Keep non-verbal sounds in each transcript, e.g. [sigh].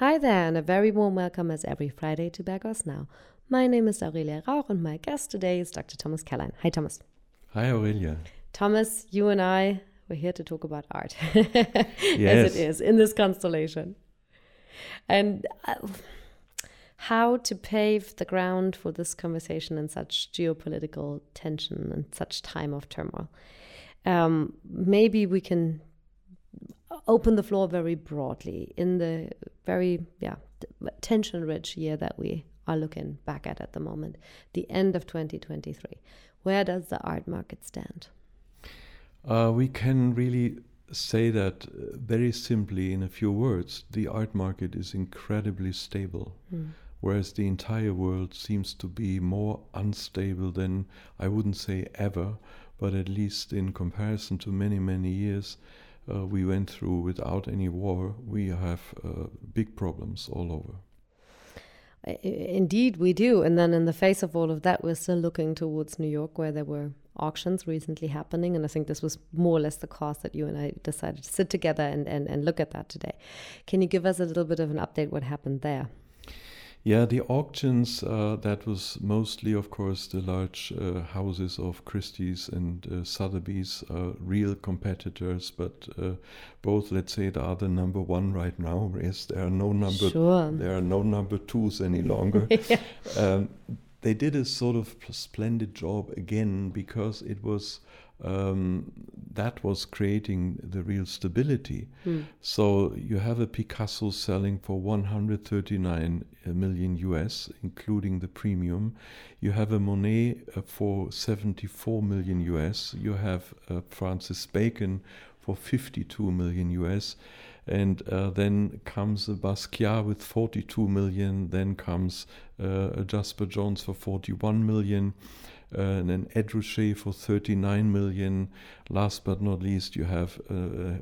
Hi there, and a very warm welcome as every Friday to Bergos Now. My name is Aurelia Rauch, and my guest today is Dr. Thomas Kellein. Hi, Thomas. Hi, Aurelia. Thomas, you and I, we're here to talk about art, yes. [laughs] as it is in this constellation. And uh, how to pave the ground for this conversation in such geopolitical tension and such time of turmoil. Um, maybe we can open the floor very broadly in the very yeah tension rich year that we are looking back at at the moment the end of 2023 where does the art market stand uh, we can really say that uh, very simply in a few words the art market is incredibly stable mm. whereas the entire world seems to be more unstable than i wouldn't say ever but at least in comparison to many many years uh, we went through without any war, we have uh, big problems all over. Indeed, we do. And then, in the face of all of that, we're still looking towards New York, where there were auctions recently happening. And I think this was more or less the cause that you and I decided to sit together and, and, and look at that today. Can you give us a little bit of an update what happened there? Yeah, the auctions, uh, that was mostly, of course, the large uh, houses of Christie's and uh, Sotheby's, uh, real competitors, but uh, both, let's say, are the number one right now. Yes, there are no number, sure. there are no number twos any [laughs] longer. yeah. um, they did a sort of splendid job again because it was um, that was creating the real stability. Mm. So you have a Picasso selling for 139 million US, including the premium. You have a Monet uh, for 74 million US. You have uh, Francis Bacon for 52 million US. And uh, then comes a Basquiat with 42 million. Then comes uh, a Jasper Johns for 41 million uh, and then Ed for 39 million. Last but not least, you have uh, uh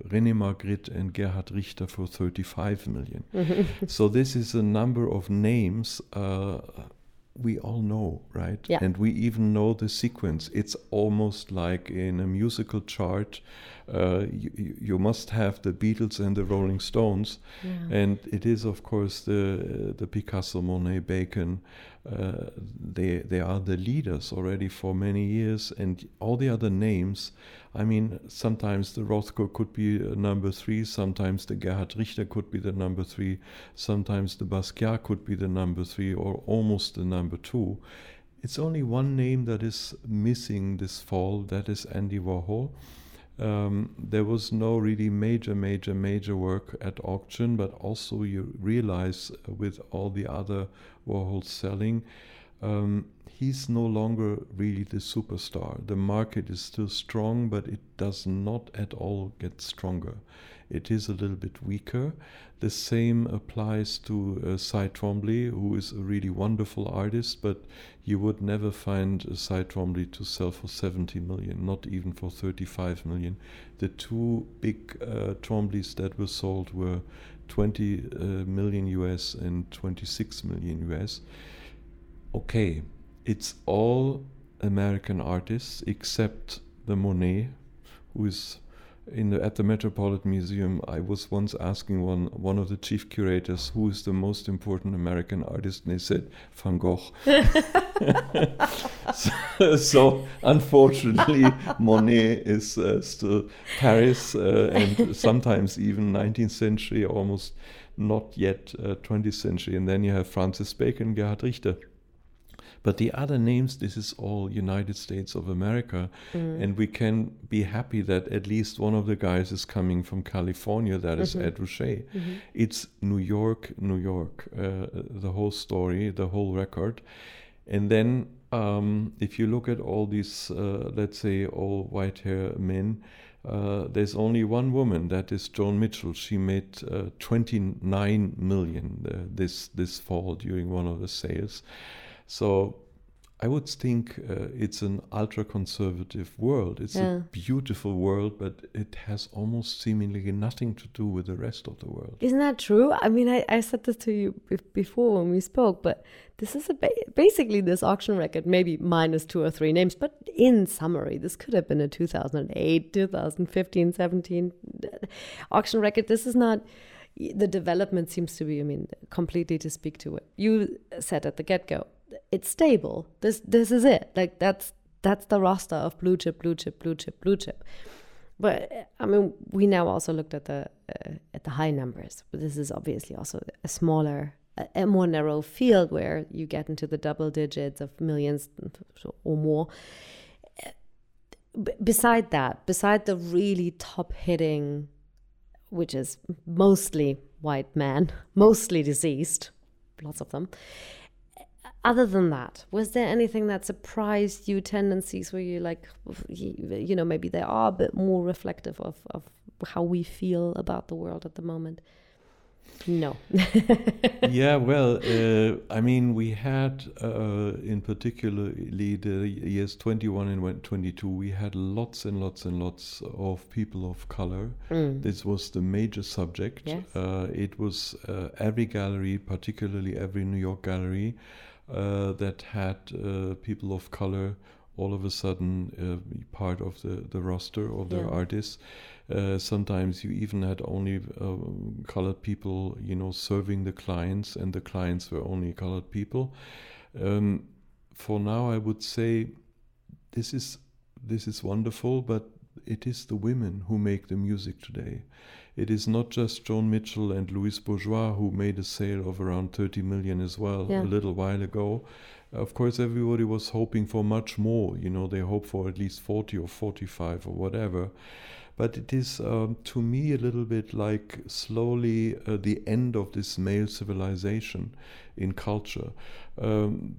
René Magritte and Gerhard Richter for 35 million. [laughs] so this is a number of names uh, we all know, right? Yeah. And we even know the sequence. It's almost like in a musical chart. Uh, you, you, must have the Beatles and the Rolling Stones, yeah. and it is, of course, the the Picasso, Monet, Bacon. Uh, they they are the leaders already for many years, and all the other names. I mean, sometimes the Rothko could be number three, sometimes the Gerhard Richter could be the number three, sometimes the Basquiat could be the number three, or almost the number two. It's only one name that is missing this fall. That is Andy Warhol um, there was no really major, major, major work at auction, but also you realize with all the other Warhols selling, um, he's no longer really the superstar. The market is still strong, but it does not at all get stronger. It is a little bit weaker. The same applies to uh, Cy Twombly, who is a really wonderful artist, but you would never find a Cy Twombly to sell for 70 million, not even for 35 million. The two big uh, Twomblys that were sold were 20 uh, million US and 26 million US. Okay, it's all American artists except the Monet, who is in the, at the Metropolitan Museum, I was once asking one one of the chief curators who is the most important American artist, and they said Van Gogh. so, [laughs] [laughs] so, unfortunately, Monet is uh, still Paris, uh, and sometimes even 19th century, almost not yet uh, 20th century. And then you have Francis Bacon, Gerhard Richter. But the other names, this is all United States of America. Mm. And we can be happy that at least one of the guys is coming from California, That is mm-hmm. Ed Ruscha. Mm-hmm. It's New York, New York, uh, the whole story, the whole record. And then um, if you look at all these, uh, let's say, all white hair men, uh, there's only one woman, that is Joan Mitchell. She made uh, 29 million uh, this this fall during one of the sales. So I would think uh, it's an ultra conservative world. It's yeah. a beautiful world, but it has almost seemingly nothing to do with the rest of the world. Isn't that true? I mean, I, I said this to you before when we spoke, but this is ba basically this auction record, maybe minus two or three names, but in summary, this could have been a 2008, 2015, 17 uh, auction record. This is not the development seems to be, I mean, completely to speak to what you said at the get go. It's stable. This this is it. Like that's that's the roster of blue chip, blue chip, blue chip, blue chip. But I mean, we now also looked at the uh, at the high numbers. But this is obviously also a smaller, a, a more narrow field where you get into the double digits of millions or more. Beside that, beside the really top hitting, which is mostly white men, [laughs] mostly deceased, lots of them, other than that, was there anything that surprised you? Tendencies where you like, you know, maybe they are a bit more reflective of of how we feel about the world at the moment. No. [laughs] yeah, well, uh, I mean, we had, uh, in particularly the years 21 and 22, we had lots and lots and lots of people of color. Mm. This was the major subject. Yes. Uh, it was uh, every gallery, particularly every New York gallery, uh, that had uh, people of color all of a sudden uh, part of the, the roster of their yeah. artists. Uh, sometimes you even had only uh, colored people, you know, serving the clients, and the clients were only colored people. Um, for now, I would say this is this is wonderful, but it is the women who make the music today. It is not just Joan Mitchell and Louise Bourgeois who made a sale of around 30 million as well yeah. a little while ago. Of course, everybody was hoping for much more. You know, they hope for at least 40 or 45 or whatever. But it is, um, to me, a little bit like slowly uh, the end of this male civilization in culture. Um,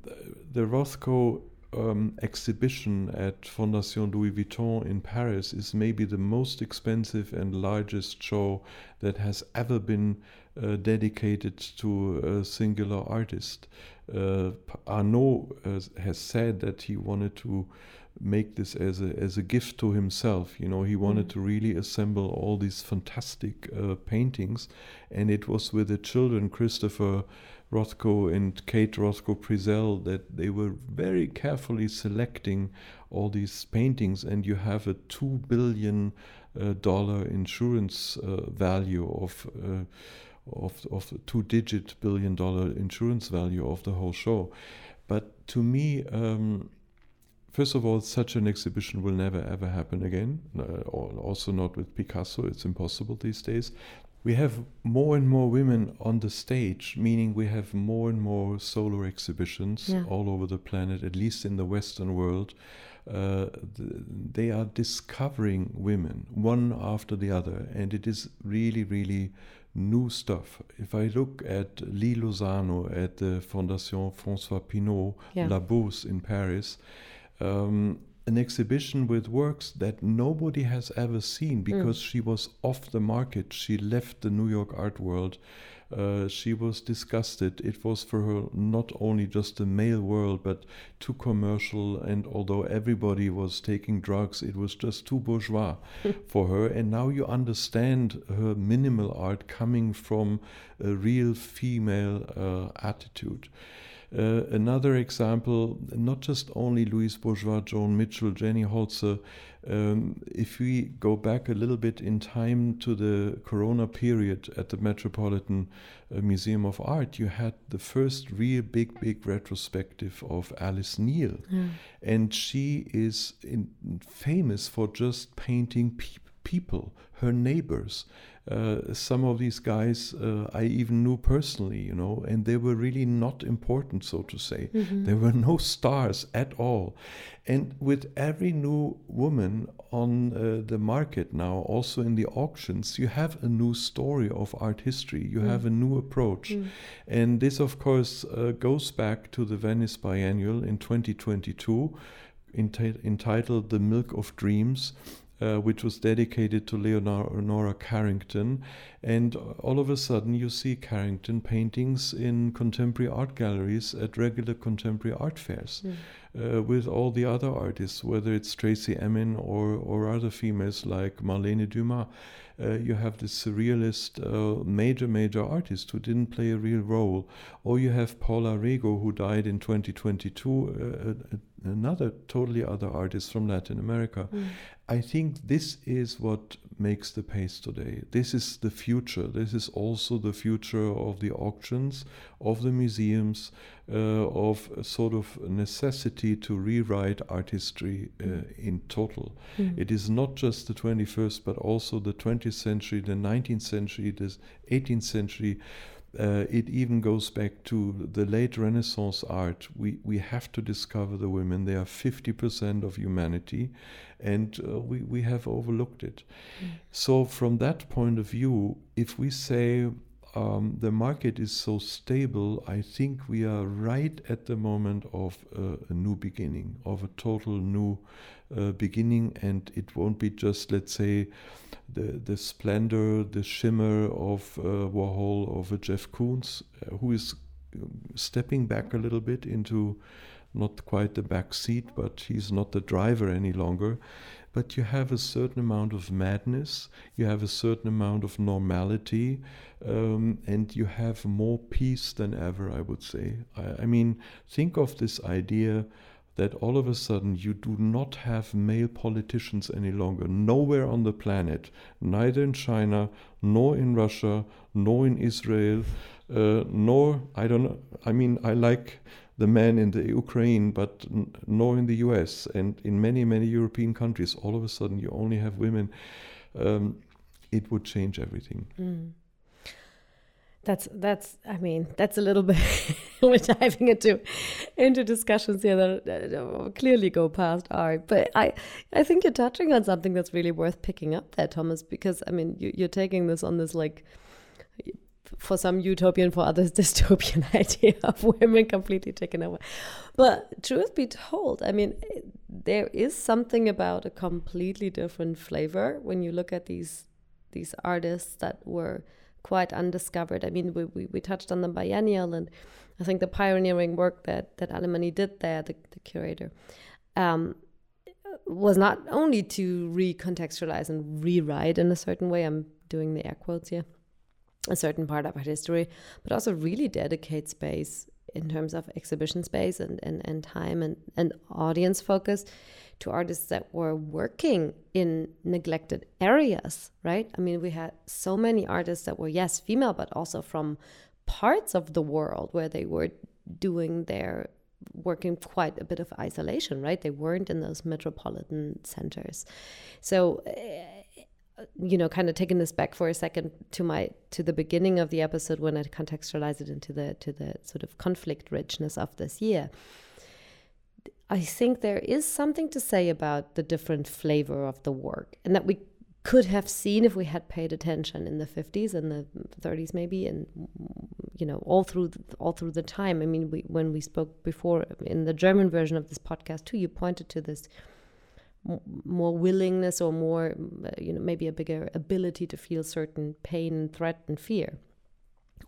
the Rothko um, exhibition at Fondation Louis Vuitton in Paris is maybe the most expensive and largest show that has ever been uh, dedicated to a singular artist. Uh, Arnault uh, has said that he wanted to make this as a as a gift to himself. You know, he wanted mm. to really assemble all these fantastic uh, paintings, and it was with the children, Christopher Rothko and Kate Rothko Prizel, that they were very carefully selecting all these paintings, and you have a two billion uh, dollar insurance uh, value of. Uh, of, of the two digit billion dollar insurance value of the whole show. But to me, um, first of all, such an exhibition will never ever happen again. Uh, also, not with Picasso, it's impossible these days. We have more and more women on the stage, meaning we have more and more solo exhibitions yeah. all over the planet, at least in the Western world. Uh, they are discovering women one after the other, and it is really, really new stuff. If I look at Lee Lozano at the Fondation Francois Pinault, yeah. La Bourse in Paris, um, an exhibition with works that nobody has ever seen mm. because mm. she was off the market. She left the New York art world. Uh, she was disgusted. It was for her not only just a male world, but too commercial. And although everybody was taking drugs, it was just too bourgeois [laughs] for her. And now you understand her minimal art coming from a real female uh, attitude. Uh, another example, not just only Louise Bourgeois, Joan Mitchell, Jenny Holzer, um, if we go back a little bit in time to the Corona period at the Metropolitan uh, Museum of Art, you had the first real big, big retrospective of Alice Neel. Mm. And she is in, famous for just painting pe- people, her neighbors. Uh, some of these guys uh, I even knew personally, you know, and they were really not important, so to say. Mm-hmm. There were [laughs] no stars at all. And with every new woman on uh, the market now, also in the auctions, you have a new story of art history. You mm. have a new approach. Mm. And this, of course, uh, goes back to the Venice Biennial in 2022. entitled The Milk of Dreams, uh, which was dedicated to Leonora Carrington. And all of a sudden, you see Carrington paintings in contemporary art galleries at regular contemporary art fairs. Mm. Uh, with all the other artists, whether it's Tracey Emin or, or other females like Marlene Dumas. Uh, you have this surrealist, uh, major, major artist who didn't play a real role. Or you have Paula Rego, who died in 2022, uh, another totally other artist from Latin America. Mm. I think this is what makes the pace today. This is the future. This is also the future of the auctions, of the museums, uh, of a sort of necessity to rewrite art history uh, mm. in total. Mm. It is not just the 21st, but also the 20th century, the 19th century, the 18th century uh, it even goes back to the late Renaissance art. We, we have to discover the women. They are 50% of humanity, and uh, we, we have overlooked it. Mm. So, from that point of view, if we say um, the market is so stable, I think we are right at the moment of uh, a new beginning, of a total new uh, beginning, and it won't be just, let's say, the, the splendor, the shimmer of uh, Warhol, of a Jeff Koons, uh, who is um, stepping back a little bit into not quite the back seat, but he's not the driver any longer but you have a certain amount of madness, you have a certain amount of normality, um, and you have more peace than ever, I would say. I, I mean, think of this idea that all of a sudden you do not have male politicians any longer, nowhere on the planet, neither in China, nor in Russia, nor in Israel, uh, nor, I don't know, I mean, I like the men in the Ukraine, but nor in the US and in many, many European countries. All of a sudden, you only have women. Um, it would change everything. Mm. That's that's. I mean, that's a little [laughs] bit. we're diving into into discussions here that, that clearly go past art. But I I think you're touching on something that's really worth picking up there, Thomas. Because I mean, you, you're taking this on this like for some utopian, for others [laughs] dystopian [laughs] idea of women completely taken over. But truth be told, I mean, there is something about a completely different flavor when you look at these these artists that were quite undiscovered. I mean, we, we, we touched on the biennial, and I think the pioneering work that that Alemani did there, the, the curator, um, was not only to recontextualize and rewrite in a certain way. I'm doing the air quotes here a certain part of our history, but also really dedicate space in terms of exhibition space and, and, and time and, and audience focus to artists that were working in neglected areas, right? I mean, we had so many artists that were, yes, female, but also from parts of the world where they were doing their working quite a bit of isolation, right? They weren't in those metropolitan centers. So, eh, you know kind of taking this back for a second to my to the beginning of the episode when i contextualize it into the to the sort of conflict richness of this year. I think there is something to say about the different flavor of the work and that we could have seen if we had paid attention in the 50s and the 30s maybe and you know all through the, all through the time. I mean we, when we spoke before in the german version of this podcast too you pointed to this more willingness or more uh, you know maybe a bigger ability to feel certain pain and threat and fear.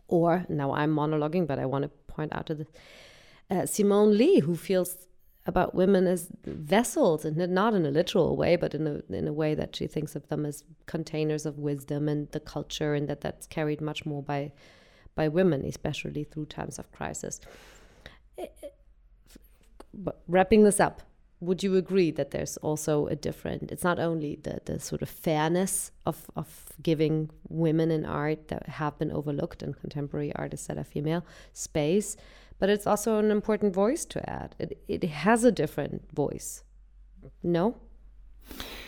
Or now i'm monologuing but i want to point out to the uh, Simone Leigh who feels about women as vessels and not in a literal way but in a in a way that she thinks of them as containers of wisdom and the culture and that that's carried much more by by women especially through times of crisis. Eh, eh, but wrapping this up would you agree that there's also a different it's not only the, the sort of fairness of, of giving women in art that have been overlooked and contemporary artists that are female space but it's also an important voice to add. It, it has a different voice. No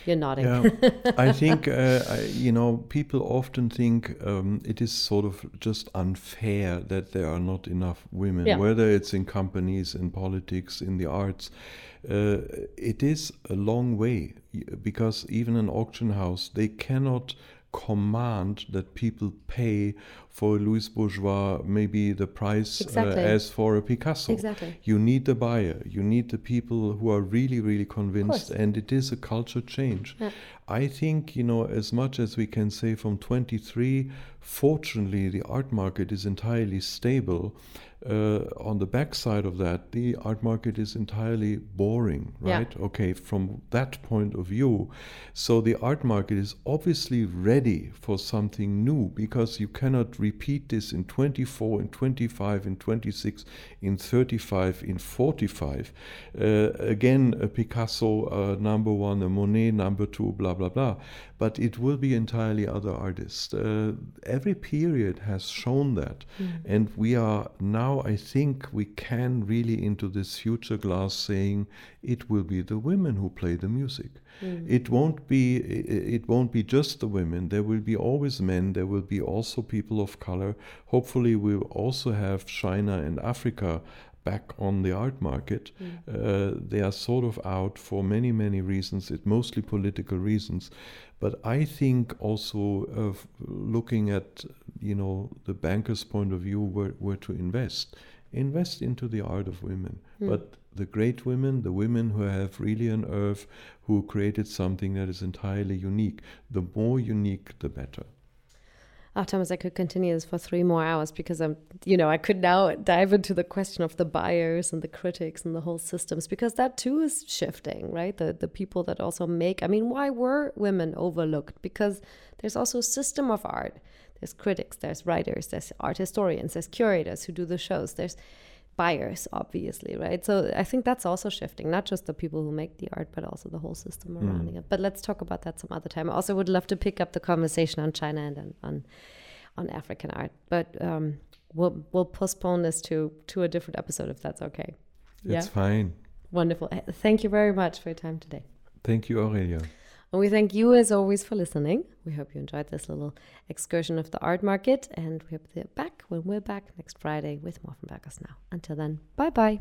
you're nodding. Yeah, [laughs] I think uh, I, you know people often think um, it is sort of just unfair that there are not enough women, yeah. whether it's in companies, in politics, in the arts. Uh, it is a long way because even an auction house they cannot command that people pay for Louise Bourgeois maybe the price uh, exactly. uh, as for a Picasso. Exactly. You need the buyer. You need the people who are really, really convinced, and it is a culture change. Yeah. I think, you know, as much as we can say from 23, fortunately, the art market is entirely stable uh, on the backside of that, the art market is entirely boring, right? Yeah. Okay, from that point of view. So the art market is obviously ready for something new because you cannot repeat this in 24, in 25, in 26, in 35, in 45. Uh, again, a Picasso uh, number one, a Monet number two, blah, blah, blah. But it will be entirely other artists. Uh, every period has shown that. Mm. And we are now I think we can really into this future glass saying it will be the women who play the music. Mm. It won't be it won't be just the women. There will be always men. There will be also people of color. Hopefully, we'll also have China and Africa back on the art market. Mm. Uh, they are sort of out for many, many reasons. It's mostly political reasons. But I think also of looking at, you know, the banker's point of view where, where to invest. Invest into the art of women. Mm. But the great women, the women who have really an earth, who created something that is entirely unique. The more unique, the better oh thomas i could continue this for three more hours because i'm you know i could now dive into the question of the buyers and the critics and the whole systems because that too is shifting right? The the people that also make i mean why were women overlooked? Because there's also a system of art. There's critics there's writers there's art historians there's curators who do the shows there's buyers obviously right? So i think that's also shifting not just the people who make the art but also the whole system hmm. around mm. it. But let's talk about that some other time. I also would love to pick up the conversation on china and on on, on african art but um, we'll we'll postpone this to to a different episode if that's okay. It's yeah? fine. Wonderful. Thank you very much for your time today. Thank you aurelia and we thank you as always for listening. We hope you enjoyed this little excursion of the art market, and we hope to be back when we're back next Friday with more from Bergos Now. Until then, bye bye.